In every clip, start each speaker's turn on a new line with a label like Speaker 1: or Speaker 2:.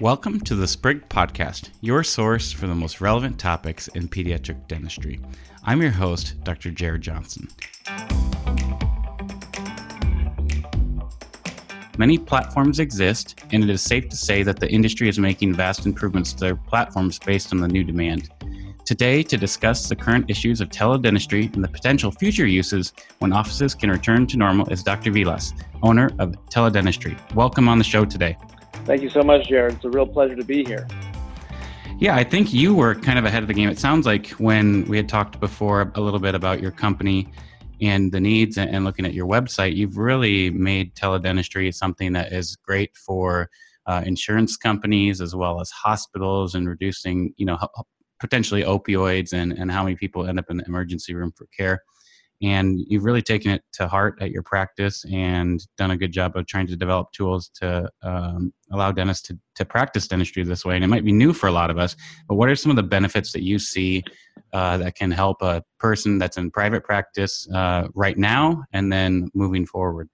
Speaker 1: Welcome to the Sprig Podcast, your source for the most relevant topics in pediatric dentistry. I'm your host, Dr. Jared Johnson. Many platforms exist, and it is safe to say that the industry is making vast improvements to their platforms based on the new demand. Today, to discuss the current issues of teledentistry and the potential future uses when offices can return to normal, is Dr. Vilas, owner of Teledentistry. Welcome on the show today.
Speaker 2: Thank you so much, Jared. It's a real pleasure to be here.
Speaker 1: Yeah, I think you were kind of ahead of the game. It sounds like when we had talked before a little bit about your company and the needs and looking at your website, you've really made teledentistry something that is great for uh, insurance companies as well as hospitals and reducing, you know, potentially opioids and, and how many people end up in the emergency room for care and you've really taken it to heart at your practice and done a good job of trying to develop tools to um, allow dentists to, to practice dentistry this way. And it might be new for a lot of us but what are some of the benefits that you see uh, that can help a person that's in private practice uh, right now and then moving forward?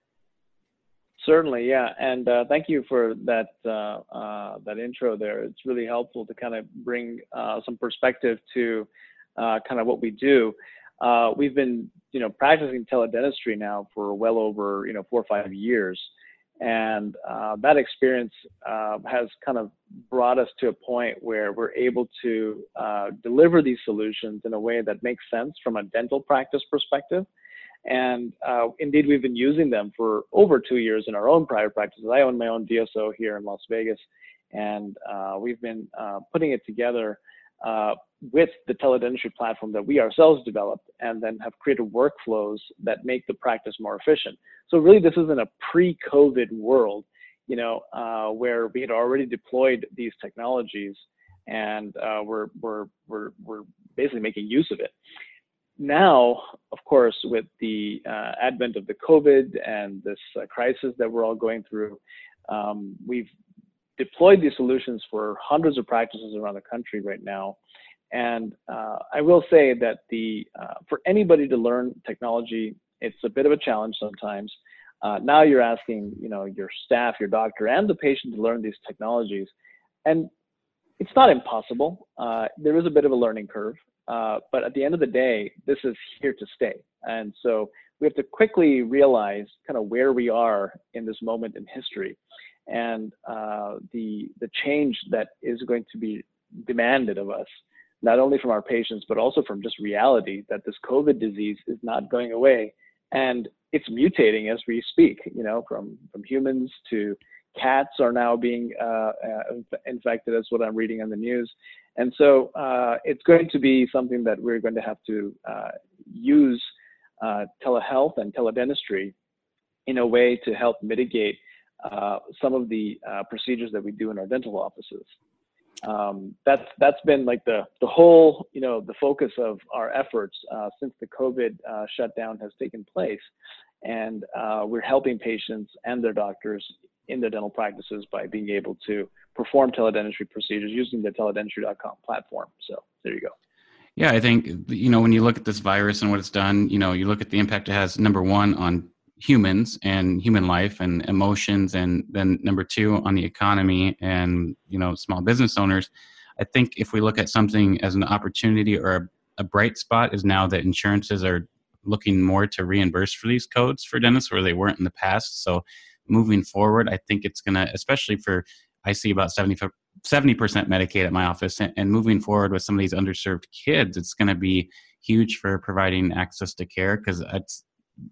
Speaker 2: Certainly yeah. And uh, thank you for that uh, uh, that intro there. It's really helpful to kind of bring uh, some perspective to kind of what we do uh, we've been, you know, practicing teledentistry now for well over, you know, four or five years. And uh, that experience uh, has kind of brought us to a point where we're able to uh, deliver these solutions in a way that makes sense from a dental practice perspective. And uh, indeed, we've been using them for over two years in our own private practices. I own my own DSO here in Las Vegas, and uh, we've been putting it together uh, with the teledentistry platform that we ourselves developed and then have created workflows that make the practice more efficient. So really this is in a pre-COVID world, you know, uh, where we had already deployed these technologies and uh, we're, we're, we're, we're basically making use of it. Now, of course, with the uh, advent of the COVID and this uh, crisis that we're all going through, um, we've deployed these solutions for hundreds of practices around the country right now. And uh, I will say that the uh, for anybody to learn technology, it's a bit of a challenge sometimes. Uh, now you're asking, you know, your staff, your doctor, and the patient to learn these technologies, and it's not impossible. Uh, there is a bit of a learning curve, uh, but at the end of the day, this is here to stay. And so we have to quickly realize kind of where we are in this moment in history and uh, the the change that is going to be demanded of us, not only from our patients but also from just reality that this COVID disease is not going away and it's mutating as we speak. You know, from from humans to cats are now being uh, uh, infected. That's what I'm reading on the news, and so uh, it's going to be something that we're going to have to uh, use uh, telehealth and teledentistry in a way to help mitigate uh, some of the uh, procedures that we do in our dental offices. Um, that's that's been like the the whole you know the focus of our efforts uh, since the COVID uh, shutdown has taken place, and uh, we're helping patients and their doctors in their dental practices by being able to perform teledentistry procedures using the teledentistry.com platform. So there you go.
Speaker 1: Yeah, I think you know when you look at this virus and what it's done, you know, you look at the impact it has. Number one on humans and human life and emotions and then number two on the economy and you know small business owners i think if we look at something as an opportunity or a, a bright spot is now that insurances are looking more to reimburse for these codes for dentists where they weren't in the past. So moving forward i think it's going to especially for i see about 70 70% medicaid at my office and, and moving forward with some of these underserved kids it's going to be huge for providing access to care because it's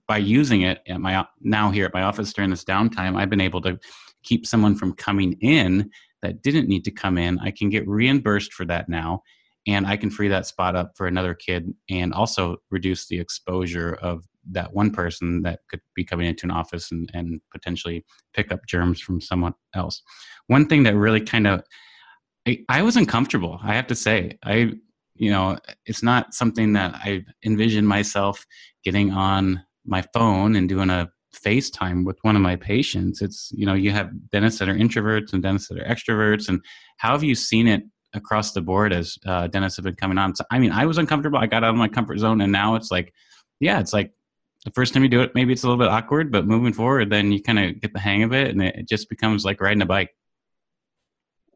Speaker 1: by using it at my now here at my office during this downtime, I've been able to keep someone from coming in that didn't need to come in. I can get reimbursed for that now, and I can free that spot up for another kid, and also reduce the exposure of that one person that could be coming into an office and, and potentially pick up germs from someone else. One thing that really kind of I, I was uncomfortable. I have to say, I you know, it's not something that I envision myself getting on my phone and doing a FaceTime with one of my patients. It's, you know, you have dentists that are introverts and dentists that are extroverts. And how have you seen it across the board as uh, dentists have been coming on? So, I mean, I was uncomfortable. I got out of my comfort zone. And now it's like, yeah, it's like the first time you do it, maybe it's a little bit awkward, but moving forward, then you kind of get the hang of it and it, it just becomes like riding a bike.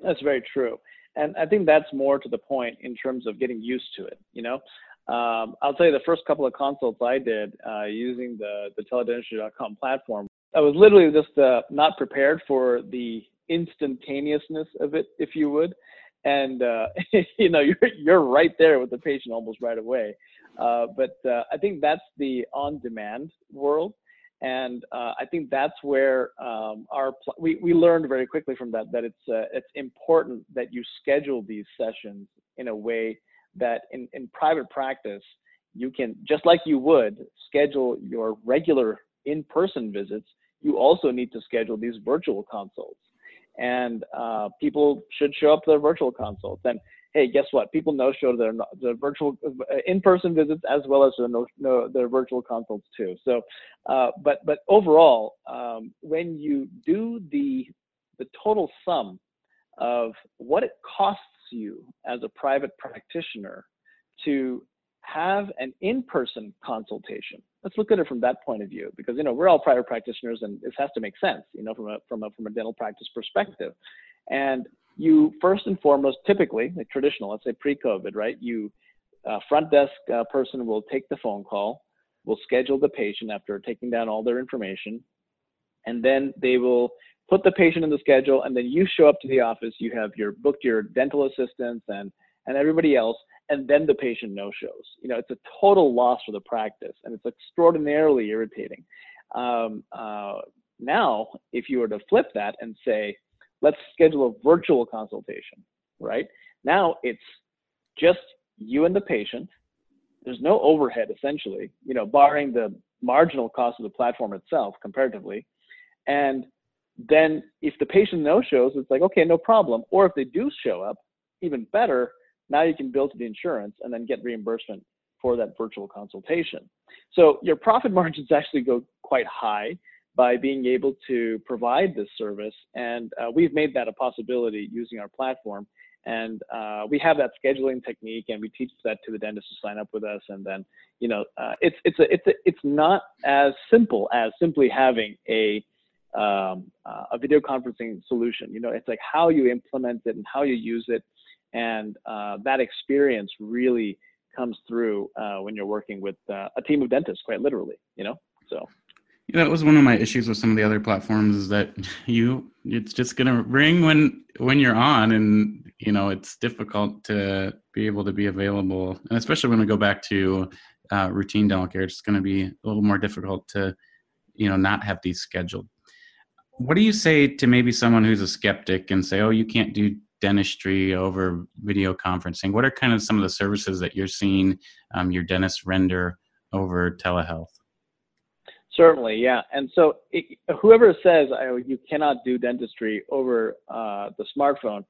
Speaker 2: That's very true. And I think that's more to the point in terms of getting used to it. You know, um, I'll tell you the first couple of consults I did uh, using the, the teledentistry.com platform, I was literally just uh, not prepared for the instantaneousness of it, if you would. And, uh, you know, you're, you're right there with the patient almost right away. Uh, but uh, I think that's the on demand world. And uh, I think that's where um, our pl- we, we learned very quickly from that that it's it's important that you schedule these sessions in a way that in, in private practice, you can, just like you would schedule your regular in-person visits, you also need to schedule these virtual consults. And uh, people should show up to their virtual consults. And hey, guess what? People no show their, their virtual uh, in-person visits as well as their, their virtual consults too. So, uh, but but overall, um, when you do the the total sum of what it costs you as a private practitioner to have an in-person consultation. Let's look at it from that point of view, because you know we're all private practitioners, and this has to make sense, you know, from a from a from a dental practice perspective. And you first and foremost, typically, like traditional, let's say pre-COVID, right? You uh, front desk uh, person will take the phone call, will schedule the patient after taking down all their information, and then they will put the patient in the schedule, and then you show up to the office. You have your booked your dental assistants and and everybody else, and then the patient no shows. You know, it's a total loss for the practice, and it's extraordinarily irritating. Um, uh, now, if you were to flip that and say, let's schedule a virtual consultation, right? Now it's just you and the patient. There's no overhead essentially, you know, barring the marginal cost of the platform itself comparatively. And then if the patient no shows, it's like, okay, no problem. Or if they do show up, even better, now you can bill to the insurance and then get reimbursement for that virtual consultation. So your profit margins actually go quite high by being able to provide this service. And uh, we've made that a possibility using our platform. And uh, we have that scheduling technique, and we teach that to the dentists to sign up with us. And then, you know, uh, it's it's a, it's a, it's not as simple as simply having a um, uh, a video conferencing solution. You know, it's like how you implement it and how you use it, and uh, that experience really comes through uh, when you're working with uh, a team of dentists, quite literally. You know, so.
Speaker 1: Yeah, that was one of my issues with some of the other platforms is that you it's just gonna ring when when you're on, and you know it's difficult to be able to be available, and especially when we go back to uh, routine dental care, it's going to be a little more difficult to you know not have these scheduled what do you say to maybe someone who's a skeptic and say, oh, you can't do dentistry over video conferencing? What are kind of some of the services that you're seeing um, your dentist render over telehealth?
Speaker 2: Certainly, yeah. And so, it, whoever says oh, you cannot do dentistry over uh, the smartphone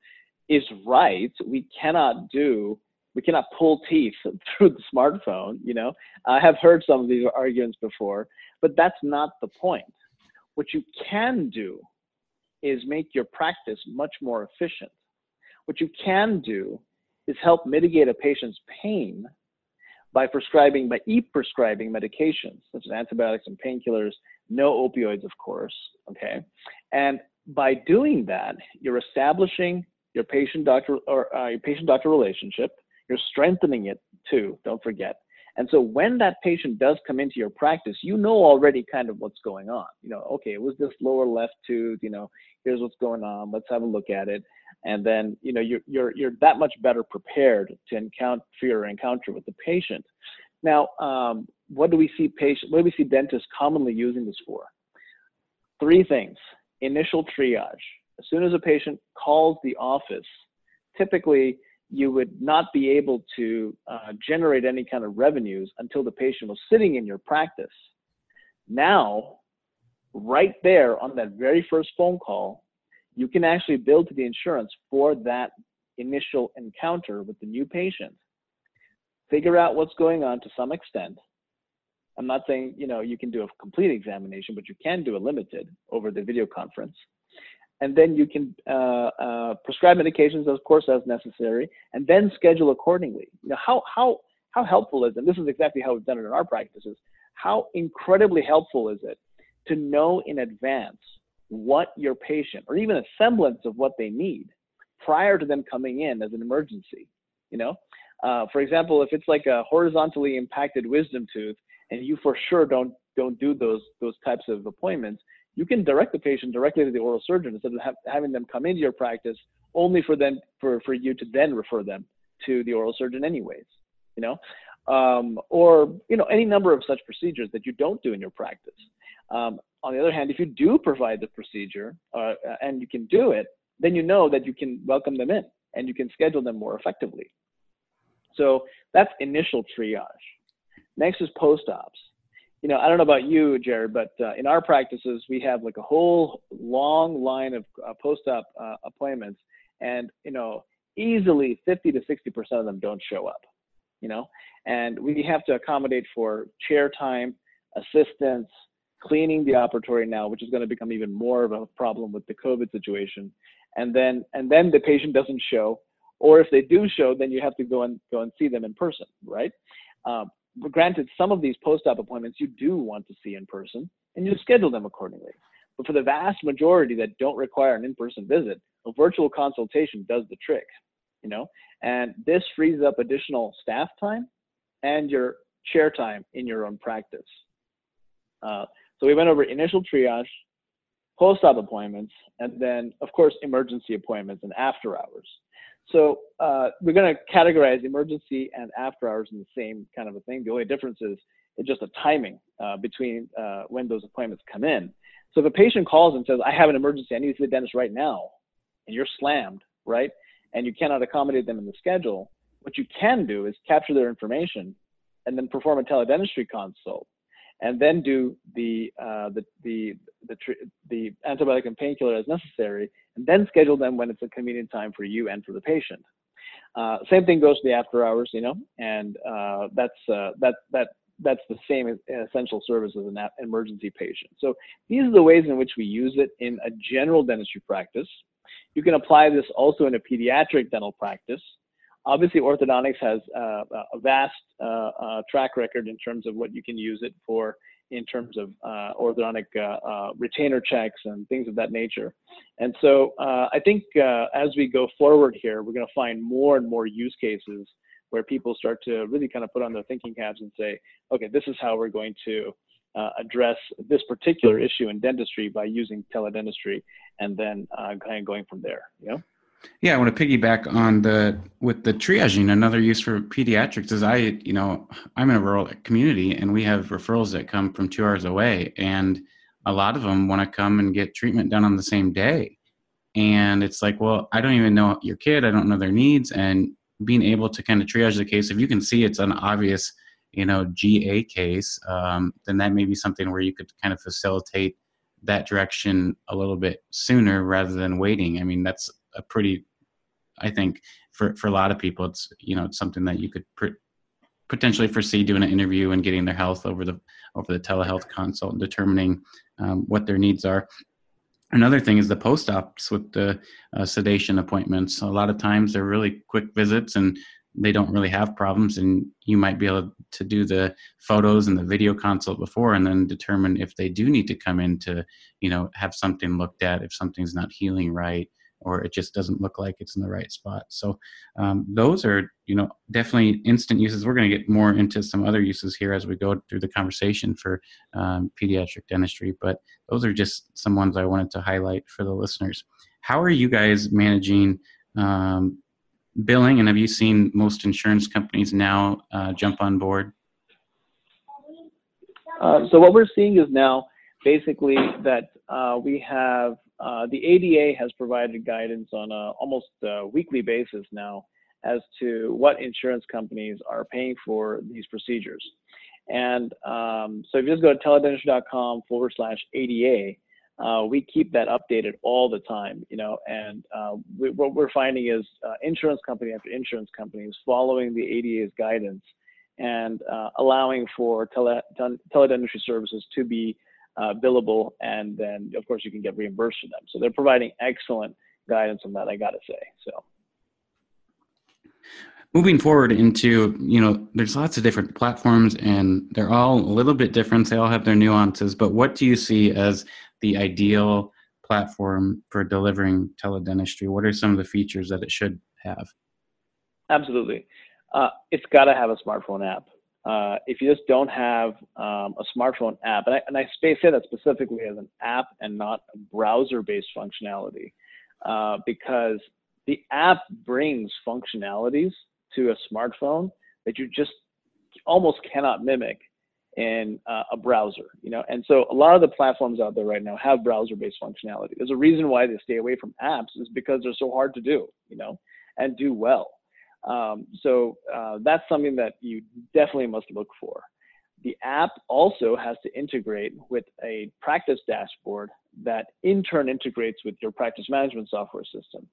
Speaker 2: is right. We cannot do, we cannot pull teeth through the smartphone. You know, I have heard some of these arguments before, but that's not the point. What you can do is make your practice much more efficient. What you can do is help mitigate a patient's pain by prescribing, by e-prescribing medications such as antibiotics and painkillers, no opioids, of course, okay? And by doing that, you're establishing your patient-doctor or uh, your patient-doctor relationship. You're strengthening it too. Don't forget. And so when that patient does come into your practice, you know already kind of what's going on. You know, okay, it was this lower left tooth, you know, here's what's going on. Let's have a look at it. And then, you know, you're you're you're that much better prepared to encounter your encounter with the patient. Now, um, what do we see patient what do we see dentists commonly using this for? Three things. Initial triage. As soon as a patient calls the office, typically you would not be able to uh, generate any kind of revenues until the patient was sitting in your practice. Now, right there on that very first phone call, you can actually bill to the insurance for that initial encounter with the new patient. Figure out what's going on to some extent. I'm not saying you know you can do a complete examination, but you can do a limited over the video conference and then you can uh, uh, prescribe medications, of course, as necessary, and then schedule accordingly. You know how how how helpful is, it? and this is exactly how we've done it in our practices. How incredibly helpful is it to know in advance what your patient, or even a semblance of what they need, prior to them coming in as an emergency. You know, uh, for example, if it's like a horizontally impacted wisdom tooth, and you for sure don't don't do those those types of appointments, you can direct the patient directly to the oral surgeon instead of have, having them come into your practice only for them for, for you to then refer them to the oral surgeon anyways you know? Um, or you know any number of such procedures that you don't do in your practice. Um, on the other hand if you do provide the procedure uh, and you can do it then you know that you can welcome them in and you can schedule them more effectively. So that's initial triage. Next is post-ops you know, I don't know about you, Jared, but uh, in our practices, we have like a whole long line of uh, post-op uh, appointments, and you know, easily 50 to 60 percent of them don't show up. You know, and we have to accommodate for chair time, assistance, cleaning the operatory now, which is going to become even more of a problem with the COVID situation, and then and then the patient doesn't show, or if they do show, then you have to go and go and see them in person, right? Um, granted, some of these post-op appointments you do want to see in person, and you schedule them accordingly. But for the vast majority that don't require an in-person visit, a virtual consultation does the trick, you know. And this frees up additional staff time and your chair time in your own practice. Uh, so we went over initial triage, post-op appointments, and then of course emergency appointments and after hours. So uh, we're going to categorize emergency and after hours in the same kind of a thing. The only difference is it's just a timing uh, between uh, when those appointments come in. So if a patient calls and says, I have an emergency, I need to see the dentist right now, and you're slammed, right? And you cannot accommodate them in the schedule, what you can do is capture their information and then perform a teledentistry consult and then do the uh, the the the, the antibiotic and painkiller as necessary, and then schedule them when it's a convenient time for you and for the patient. Uh, same thing goes to the after hours, you know, and uh, that's uh, that that that's the same essential service as an emergency patient. So these are the ways in which we use it in a general dentistry practice. You can apply this also in a pediatric dental practice. Obviously, orthodontics has uh, a vast uh, uh, track record in terms of what you can use it for in terms of uh, orthodontic uh, uh, retainer checks and things of that nature. And so I think as we go forward here, we're going to find more and more use cases where people start to really kind of put on their thinking caps and say, okay, this is how we're going to uh, address this particular issue in dentistry by using teledentistry and then uh, kind of going from there, you know?
Speaker 1: Yeah, I want to piggyback on the with the triaging. Another use for pediatrics is I, you know, I'm in a rural community and we have referrals that come from two hours away, and a lot of them want to come and get treatment done on the same day. And it's like, well, I don't even know your kid. I don't know their needs, and being able to kind of triage the case. If you can see it's an obvious, you know, GA case, um, then that may be something where you could kind of facilitate that direction a little bit sooner rather than waiting. I mean, that's a pretty i think for for a lot of people it's you know it's something that you could pr- potentially foresee doing an interview and getting their health over the over the telehealth consult and determining um, what their needs are. Another thing is the post ops with the uh, sedation appointments. A lot of times they're really quick visits and they don't really have problems and you might be able to do the photos and the video consult before and then determine if they do need to come in to you know have something looked at if something's not healing right or it just doesn't look like it's in the right spot. So um, those are, you know, definitely instant uses. We're going to get more into some other uses here as we go through the conversation for um, pediatric dentistry, but those are just some ones I wanted to highlight for the listeners. How are you guys managing um, billing, and have you seen most insurance companies now uh, jump on board?
Speaker 2: Uh, so what we're seeing is now basically that uh, we have uh, the ADA has provided guidance on a almost a weekly basis now as to what insurance companies are paying for these procedures. And um, so if you just go to teledentistry.com forward slash ADA, uh, we keep that updated all the time, you know, and uh, we, what we're finding is uh, insurance company after insurance company is following the ADA's guidance and uh, allowing for tele, teledentistry services to be uh, billable, and then of course you can get reimbursed for them. So they're providing excellent guidance on that. I got to say. So
Speaker 1: moving forward into you know there's lots of different platforms and they're all a little bit different they all have their nuances but what do you see as the ideal platform for delivering teledentistry? What are some of the features that it should have?
Speaker 2: Absolutely. Uh, it's got to have a smartphone app. Uh, if you just don't have um, a smartphone app, and I, and I say that specifically as an app and not a browser-based functionality, uh, because the app brings functionalities to a smartphone that you just almost cannot mimic in uh, a browser, you know. And so a lot of the platforms out there right now have browser-based functionality. There's a reason why they stay away from apps is because they're so hard to do, you know, and do well. Um, so uh, that's something that you definitely must look for. The app also has to integrate with a practice dashboard that in turn integrates with your practice management software system.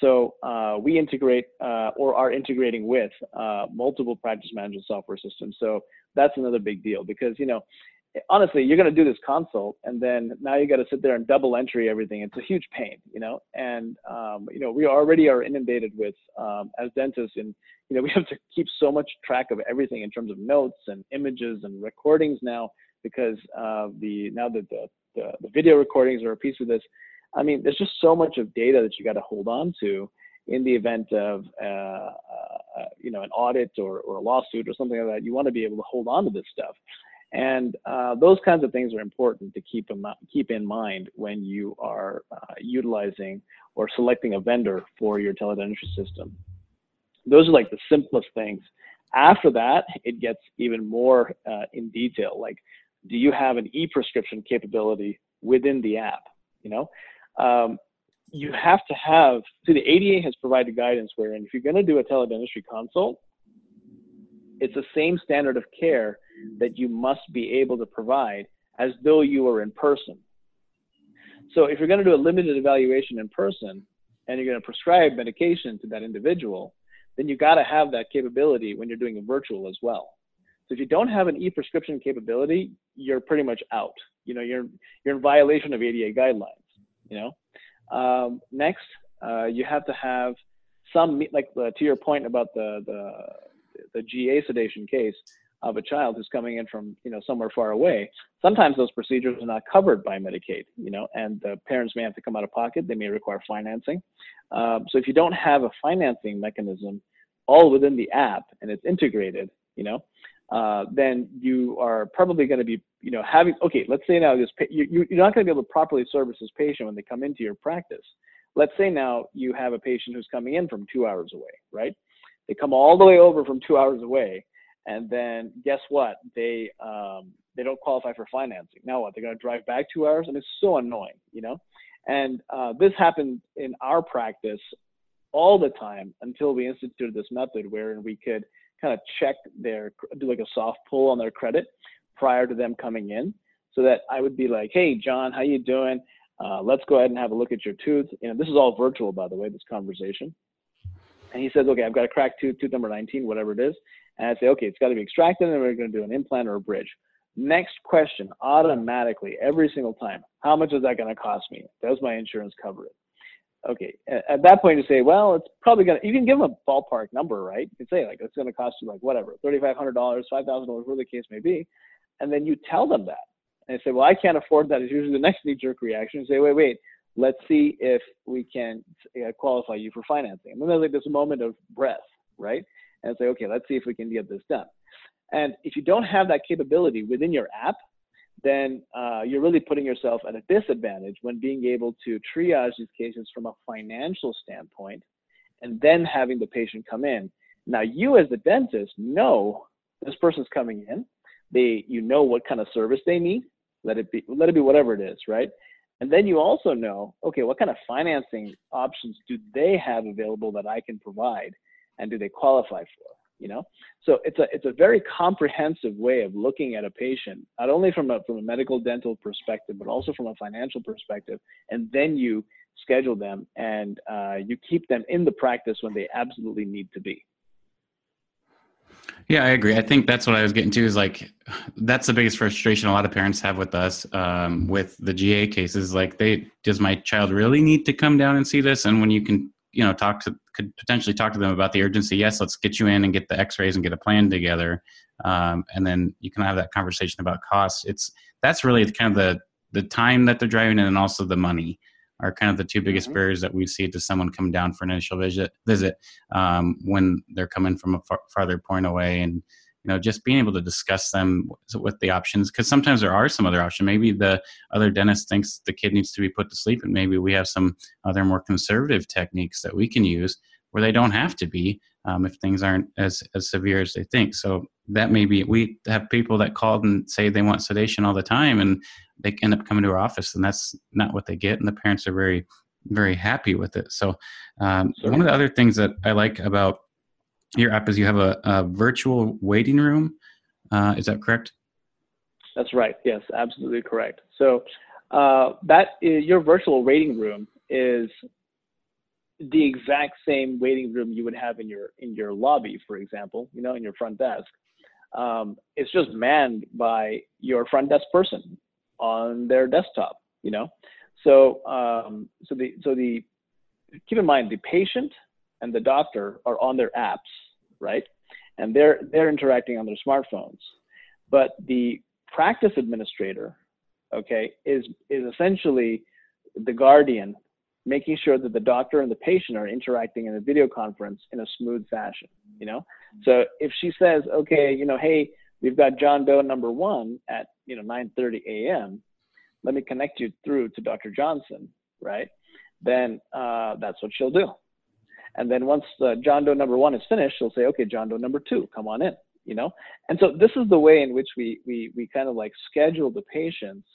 Speaker 2: So uh, we integrate uh, or are integrating with uh, multiple practice management software systems. So that's another big deal because you know honestly, you're going to do this consult, and then now you got to sit there and double entry everything. It's a huge pain, you know. And um, you know, we already are inundated with um, as dentists, and you know, we have to keep so much track of everything in terms of notes and images and recordings now because uh, the now that the, the, the video recordings are a piece of this. I mean, there's just so much of data that you got to hold on to in the event of uh, uh, you know an audit or, or a lawsuit or something like that. You want to be able to hold on to this stuff. And uh, those kinds of things are important to keep in, keep in mind when you are uh, utilizing or selecting a vendor for your teledentistry system. Those are like the simplest things. After that, it gets even more uh, in detail. Like, do you have an e-prescription capability within the app? You know, um, you have to have. See, the ADA has provided guidance wherein if you're going to do a teledentistry consult, it's the same standard of care that you must be able to provide as though you were in person. So if you're going to do a limited evaluation in person and you're going to prescribe medication to that individual, then you got to have that capability when you're doing a virtual as well. So if you don't have an e-prescription capability, you're pretty much out. You know, you're you're in violation of ADA guidelines. You know, um, next uh, you have to have some like uh, to your point about the the the GA sedation case of a child who's coming in from you know somewhere far away sometimes those procedures are not covered by medicaid you know and the parents may have to come out of pocket. They may require financing. Um, so if you don't have a financing mechanism all within the app and it's integrated you know uh, then you are probably going to be you know having okay let's say now this you, you're not going to be able to properly service this patient when they come into your practice. Let's say now you have a patient who's coming in from two hours away right they come all the way over from two hours away and then guess what? They um, they don't qualify for financing. Now what? They're to drive back two hours, and it's so annoying, you know. And uh, this happened in our practice all the time until we instituted this method wherein we could kind of check their do like a soft pull on their credit prior to them coming in, so that I would be like, "Hey, John, how you doing? Uh, let's go ahead and have a look at your tooth." You know, this is all virtual, by the way, this conversation. And he says, "Okay, I've got a cracked tooth, tooth number 19, whatever it is." and I say, okay, it's got to be extracted, and we're going to do an implant or a bridge. Next question, automatically, every single time, how much is that going to cost me? Does my insurance cover it? Okay, at that point, you say, well, it's probably going to, you can give them a ballpark number, right? You can say, like, it's going to cost you, like, whatever, $3,500, $5,000, whatever the case may be. And then you tell them that. And they say, well, I can't afford that. It's usually the next knee jerk reaction. You say, wait, wait, let's see if we can uh, qualify you for financing. And then there's like this moment of breath, right? and say, okay, let's see if we can get this done. And if you don't have that capability within your app, then uh, you're really putting yourself at a disadvantage when being able to triage these cases from a financial standpoint and then having the patient come in. Now, you as the dentist know this person's coming in. They, you know what kind of service they need. Let it be, let it be whatever it is, right? And then you also know, okay, what kind of financing options do they have available that I can provide? and do they qualify for you know so it's a it's a very comprehensive way of looking at a patient not only from a from a medical dental perspective but also from a financial perspective and then you schedule them and uh, you keep them in the practice when they absolutely need to be
Speaker 1: yeah, I agree. I think that's what I was getting to is like that's the biggest frustration a lot of parents have with us um, with the GA cases. Like, they does my child really need to come down and see this? And when you can you know talk to could potentially talk to them about the urgency yes let's get you in and get the x-rays and get a plan together um, and then you can have that conversation about costs it's that's really kind of the the time that they're driving and also the money are kind of the two biggest mm-hmm. barriers that we see to someone come down for an initial visit visit um, when they're coming from a far, farther point away and you know just being able to discuss them with the options because sometimes there are some other options maybe the other dentist thinks the kid needs to be put to sleep and maybe we have some other more conservative techniques that we can use where they don't have to be um, if things aren't as, as severe as they think so that may be we have people that call and say they want sedation all the time and they end up coming to our office and that's not what they get and the parents are very very happy with it so um, one of the other things that i like about your app is you have a, a virtual waiting room. Uh, is that correct?
Speaker 2: That's right. Yes, absolutely correct. So uh, that is, your virtual waiting room is the exact same waiting room you would have in your in your lobby, for example, you know, in your front desk. Um, it's just manned by your front desk person on their desktop, you know. So um, so the so the keep in mind the patient and the doctor are on their apps, right? And they're they're interacting on their smartphones. But the practice administrator, okay, is is essentially the guardian, making sure that the doctor and the patient are interacting in a video conference in a smooth fashion. You know, so if she says, okay, you know, hey, we've got John Doe number one at you know 9:30 a.m. Let me connect you through to Dr. Johnson, right? Then uh, that's what she'll do. And then once uh, John Doe number one is finished, she'll say, okay, John Doe number two, come on in, you know? And so this is the way in which we, we, we kind of like schedule the patients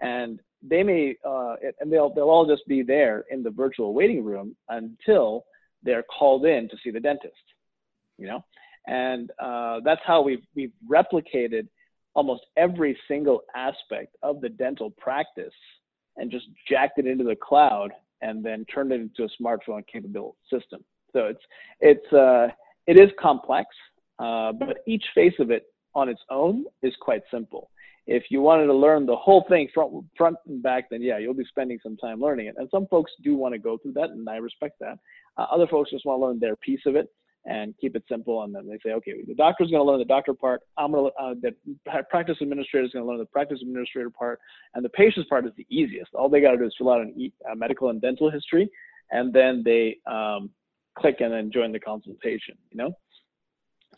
Speaker 2: and they may, uh, and they'll, they'll all just be there in the virtual waiting room until they're called in to see the dentist, you know? And uh, that's how we've, we've replicated almost every single aspect of the dental practice and just jacked it into the cloud and then turned it into a smartphone capable system. So it's it's uh, it is complex, uh, but each face of it on its own is quite simple. If you wanted to learn the whole thing front front and back, then yeah, you'll be spending some time learning it. And some folks do want to go through that, and I respect that. Uh, other folks just want to learn their piece of it and keep it simple. And then they say, okay, the doctor's going to learn the doctor part. I'm going to, uh, the practice administrator is going to learn the practice administrator part. And the patient's part is the easiest. All they got to do is fill out an uh, medical and dental history, and then they um, click and then join the consultation, you know?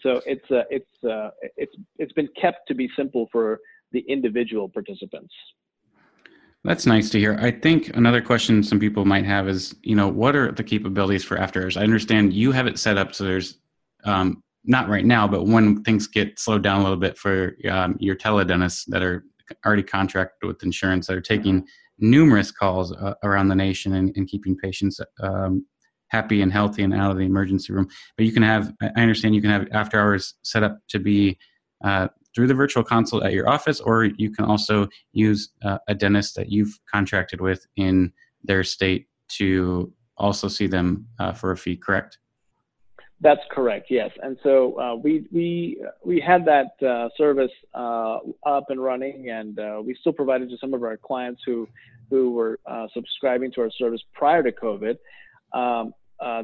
Speaker 2: So it's, uh, it's, uh, it's, it's been kept to be simple for the individual participants.
Speaker 1: That's nice to hear. I think another question some people might have is, you know, what are the capabilities for after hours? I understand you have it set up so there's um, not right now, but when things get slowed down a little bit for um, your teledentists that are already contracted with insurance that are taking numerous calls uh, around the nation and, and keeping patients um, happy and healthy and out of the emergency room. But you can have, I understand you can have after hours set up to be uh, through the virtual consult at your office, or you can also use uh, a dentist that you've contracted with in their state to also see them uh, for a fee. Correct?
Speaker 2: That's correct. Yes, and so uh, we we we had that uh, service uh, up and running, and uh, we still provided to some of our clients who who were subscribing to our service prior to COVID. Um,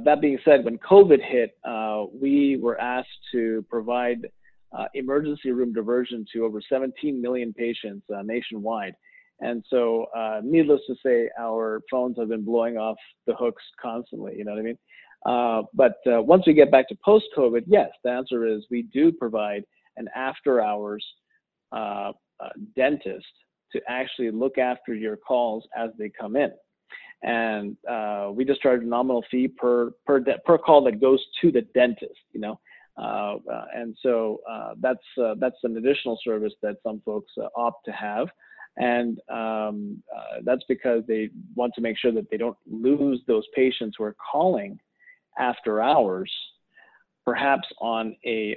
Speaker 2: that being said, when COVID hit, we were asked to provide uh, emergency room diversion to over 17 million patients uh, nationwide. And so, uh, needless to say, our phones have been blowing off the hooks constantly. You know what I mean? Uh, but uh, once we get back to post-COVID, yes, the answer is we do provide an after-hours uh, dentist to actually look after your calls as they come in. And we just charge a nominal fee per per de- per call that goes to the dentist. You know, uh, uh, Uh, uh, and so uh, that's uh, that's an additional service that some folks opt to have. And um, that's because they want to make sure that they don't lose those patients who are calling after hours, perhaps on a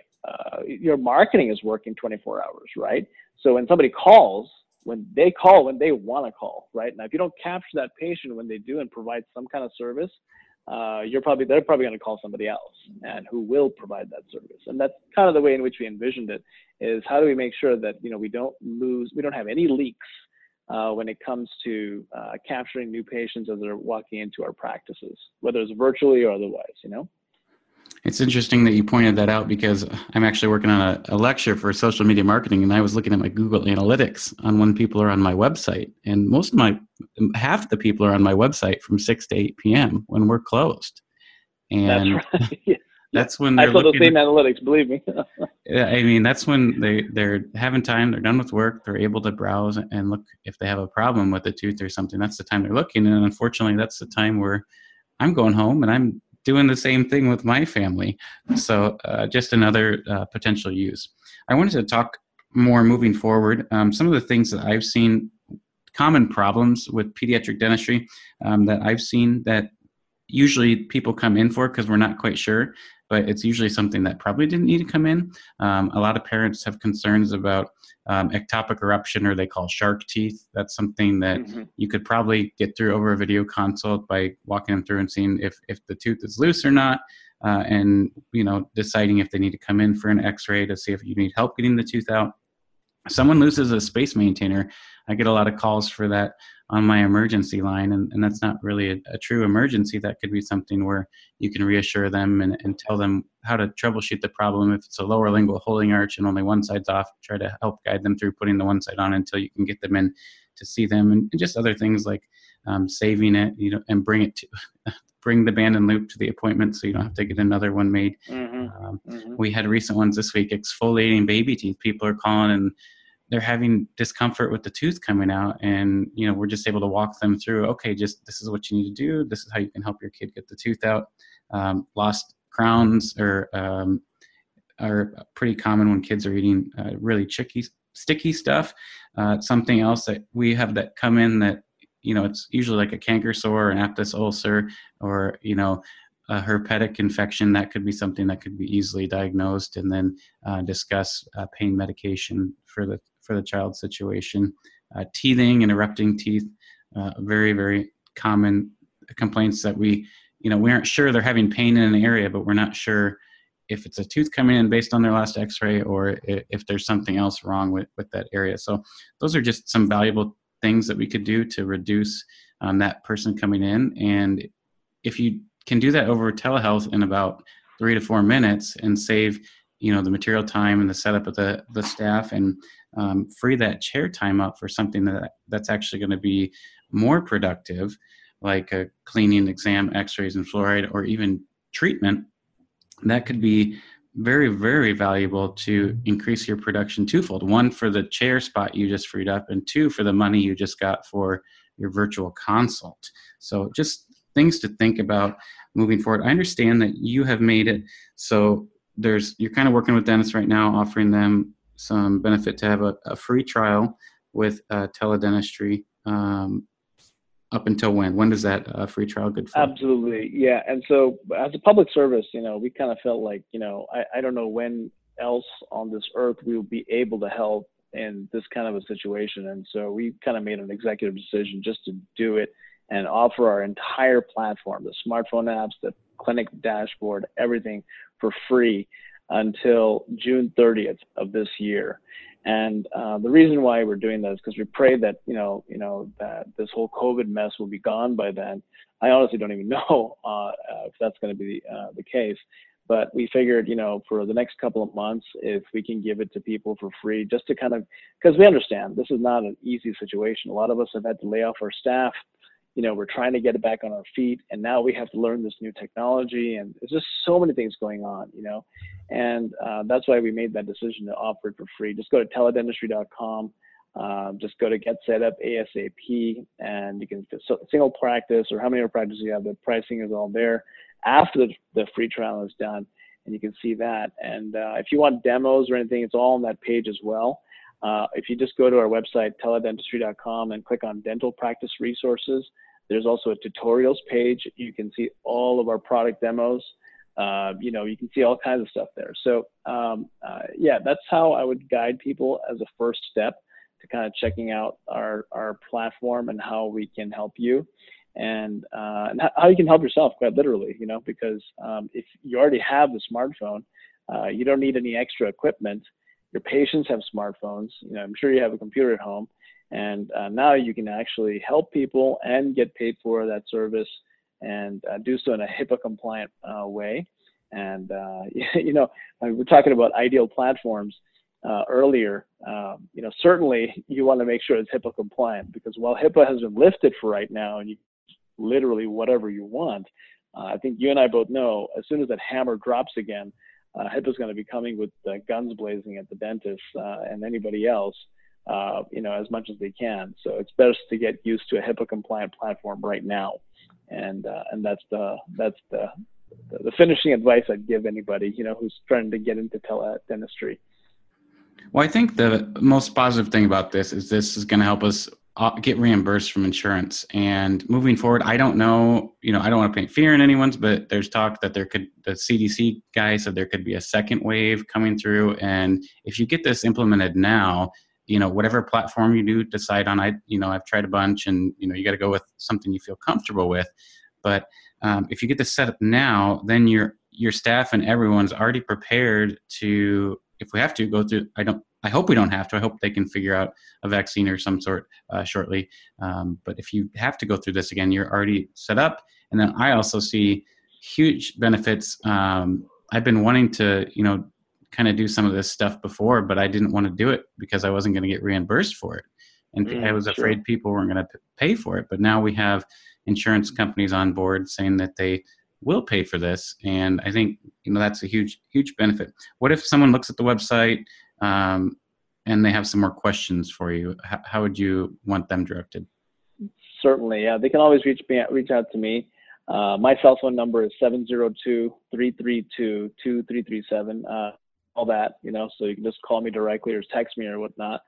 Speaker 2: your marketing is working 24 hours, right? So when somebody calls, when they call when they want to call, right? Now, if you don't capture that patient when they do and provide some kind of service, uh, you're probably they're probably going to call somebody else and who will provide that service. And that's kind of the way in which we envisioned it is how do we make sure that you know we don't lose we don't have any leaks uh, when it comes to uh, capturing new patients as they're walking into our practices whether it's virtually or otherwise you know
Speaker 1: It's interesting that you pointed that out because I'm actually working on a, a, lecture for social media marketing, and I was looking at my Google Analytics on when people are on my website, and most of my half the people are on my website from six to eight p.m. when we're closed, and
Speaker 2: that's, right.
Speaker 1: that's when they're
Speaker 2: I saw the same analytics. Believe me.
Speaker 1: I mean, that's when they they're having time. They're done with work. They're able to browse and look if they have a problem with a tooth or something. That's the time they're looking, and unfortunately, that's the time where I'm going home and I'm doing the same thing with my family. So uh, just another uh, potential use. I wanted to talk more moving forward. Um, some of the things that I've seen, common problems with pediatric dentistry um, that I've seen that usually people come in for because we're not quite sure, but it's usually something that probably didn't need to come in. Um, a lot of parents have concerns about um, ectopic eruption, or they call shark teeth. That's something that mm-hmm. you could probably get through over a video consult by walking them through and seeing if, if the tooth is loose or not, uh, and you know deciding if they need to come in for an X-ray to see if you need help getting the tooth out. Someone loses a space maintainer. I get a lot of calls for that on my emergency line and, and that's not really a, a, true emergency that could be something where you can reassure them and, and tell them how to troubleshoot the problem if it's a lower lingual holding arch and only one side's off try to help guide them through putting the one side on until you can get them in to see them and, and just other things like um, saving it you know and bring it to bring the band and loop to the appointment so you don't have to get another one made mm-hmm. Um, mm-hmm. we had recent ones this week exfoliating baby teeth people are calling and they're having discomfort with the tooth coming out and you know we're just able to walk them through okay just this is what you need to do. This is how you can help your kid get the tooth out. Um, lost crowns or um, are pretty common when kids are eating uh, really chicky sticky stuff. Uh, something else that we have that come in that you know it's usually like a canker sore an aphthous ulcer or you know a herpetic infection that could be something that could be easily diagnosed and then uh, discuss uh, pain medication for the for the child situation. Uh, teething and erupting teeth, uh, very, very common complaints that we, you know, we aren't sure they're having pain in an area, but we're not sure if it's a tooth coming in based on their last x-ray or if there's something else wrong with, with that area. So those are just some valuable things that we could do to reduce um, that person coming in. And if you can do that over telehealth in about three to four minutes and save you know the material time and the setup of the the staff and um, free that chair time up for something that that's actually going to be more productive like a cleaning exam x-rays and fluoride or even treatment that could be very very valuable to increase your production twofold. One for the chair spot you just freed up and two for the money you just got for your virtual consult. So just things to think about moving forward. I understand that you have made it so there's you're kind of working with dentists right now, offering them some benefit to have a, a free trial with uh, teledentistry. Um, up until when? When does that uh, free trial good for?
Speaker 2: Absolutely, yeah. And so, as a public service, you know, we kind of felt like, you know, I, I don't know when else on this earth we will be able to help in this kind of a situation. And so, we kind of made an executive decision just to do it and offer our entire platform, the smartphone apps, the clinic dashboard, everything for free until June 30th of this year. And uh, the reason why we're doing that is because we pray that you know, you know, that this whole COVID mess will be gone by then. I honestly don't even know uh, uh, if that's going to be uh, the case. But we figured, you know, for the next couple of months, if we can give it to people for free, just to kind of, because we understand this is not an easy situation. A lot of us have had to lay off our staff you know, we're trying to get it back on our feet, and now we have to learn this new technology, and there's just so many things going on, you know, and uh, that's why we made that decision to offer it for free. Just go to teledentistry.com, uh, just go to Get Set Up ASAP, and you can single practice or how many practices you have. The pricing is all there after the, the free trial is done, and you can see that. And uh, if you want demos or anything, it's all on that page as well. Uh, if you just go to our website, teledentistry.com, and click on dental practice resources, there's also a tutorials page. You can see all of our product demos. Uh, you know, you can see all kinds of stuff there. So, um, uh, yeah, that's how I would guide people as a first step to kind of checking out our, our platform and how we can help you and, uh, and how you can help yourself quite literally, you know, because um, if you already have the smartphone, uh, you don't need any extra equipment your patients have smartphones. You know, I'm sure you have a computer at home, and uh, now you can actually help people and get paid for that service, and uh, do so in a HIPAA compliant uh, way. And uh, you know, we're talking about ideal platforms uh, earlier. Um, you know, certainly you want to make sure it's HIPAA compliant because while HIPAA has been lifted for right now, and you literally whatever you want, uh, I think you and I both know as soon as that hammer drops again, uh, HIPAA is going to be coming with uh, guns blazing at the dentists uh, and anybody else, uh, you know, as much as they can. So it's best to get used to a HIPAA compliant platform right now, and uh, and that's the that's the the finishing advice I'd give anybody, you know, who's trying to get into tele dentistry.
Speaker 1: Well, I think the most positive thing about this is this is going to help us get reimbursed from insurance. And moving forward, I don't know, you know, I don't want to paint fear in anyone's, but there's talk that there could, the CDC guy said there could be a second wave coming through. And if you get this implemented now, you know, whatever platform you do decide on, I, you know, I've tried a bunch and, you know, you got to go with something you feel comfortable with. But um, if you get this set up now, then your, your staff and everyone's already prepared to, if we have to go through, I don't, I hope we don't have to. I hope they can figure out a vaccine or some sort uh, shortly. Um, but if you have to go through this again, you're already set up. And then I also see huge benefits. Um, I've been wanting to, you know, kind of do some of this stuff before, but I didn't want to do it because I wasn't going to get reimbursed for it. And mm, I was afraid people weren't going to pay for it. But now we have insurance companies on board saying that they will pay for this. And I think, you know, that's a huge, huge benefit. What if someone looks at the website, um, and they have some more questions for you, how, would you want them directed?
Speaker 2: Certainly, yeah. They can always reach me, reach out to me. Uh, my cell phone number is 702-332-2337. Uh, all that, you know, so you can just call me directly or text me or whatnot.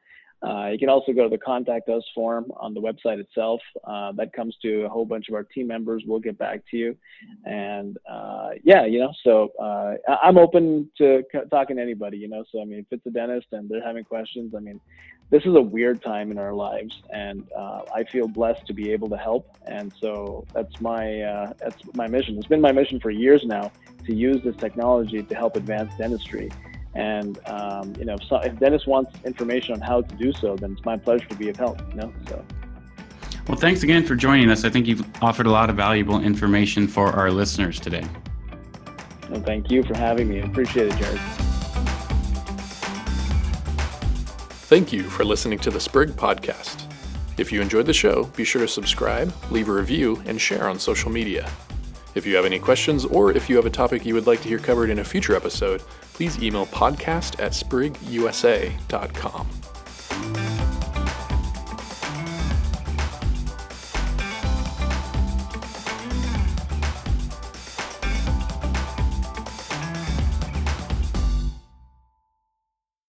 Speaker 2: Uh, you can also go to the contact us form on the website itself. Uh, that comes to a whole bunch of our team members. We'll get back to you. And uh, yeah, you know, so uh, I'm open to talking to anybody, you know. So, I mean, if it's a dentist and they're having questions, I mean, this is a weird time in our lives. And uh, I feel blessed to be able to help. And so that's my, uh, that's my mission. It's been my mission for years now to use this technology to help advance dentistry. And um, you know, if, so, if Dennis wants information on how to do so, then it's my pleasure to be of help. You know, so.
Speaker 1: Well, thanks again for joining us. I think you've offered a lot of valuable information for our listeners today.
Speaker 2: Well, thank you for having me. I appreciate it, Jared.
Speaker 3: Thank you for listening to the Sprig podcast. If you enjoyed the show, be sure to subscribe, leave a review, and share on social media. If you have any questions or if you have a topic you would like to hear covered in a future episode, please email podcast at sprigusa.com.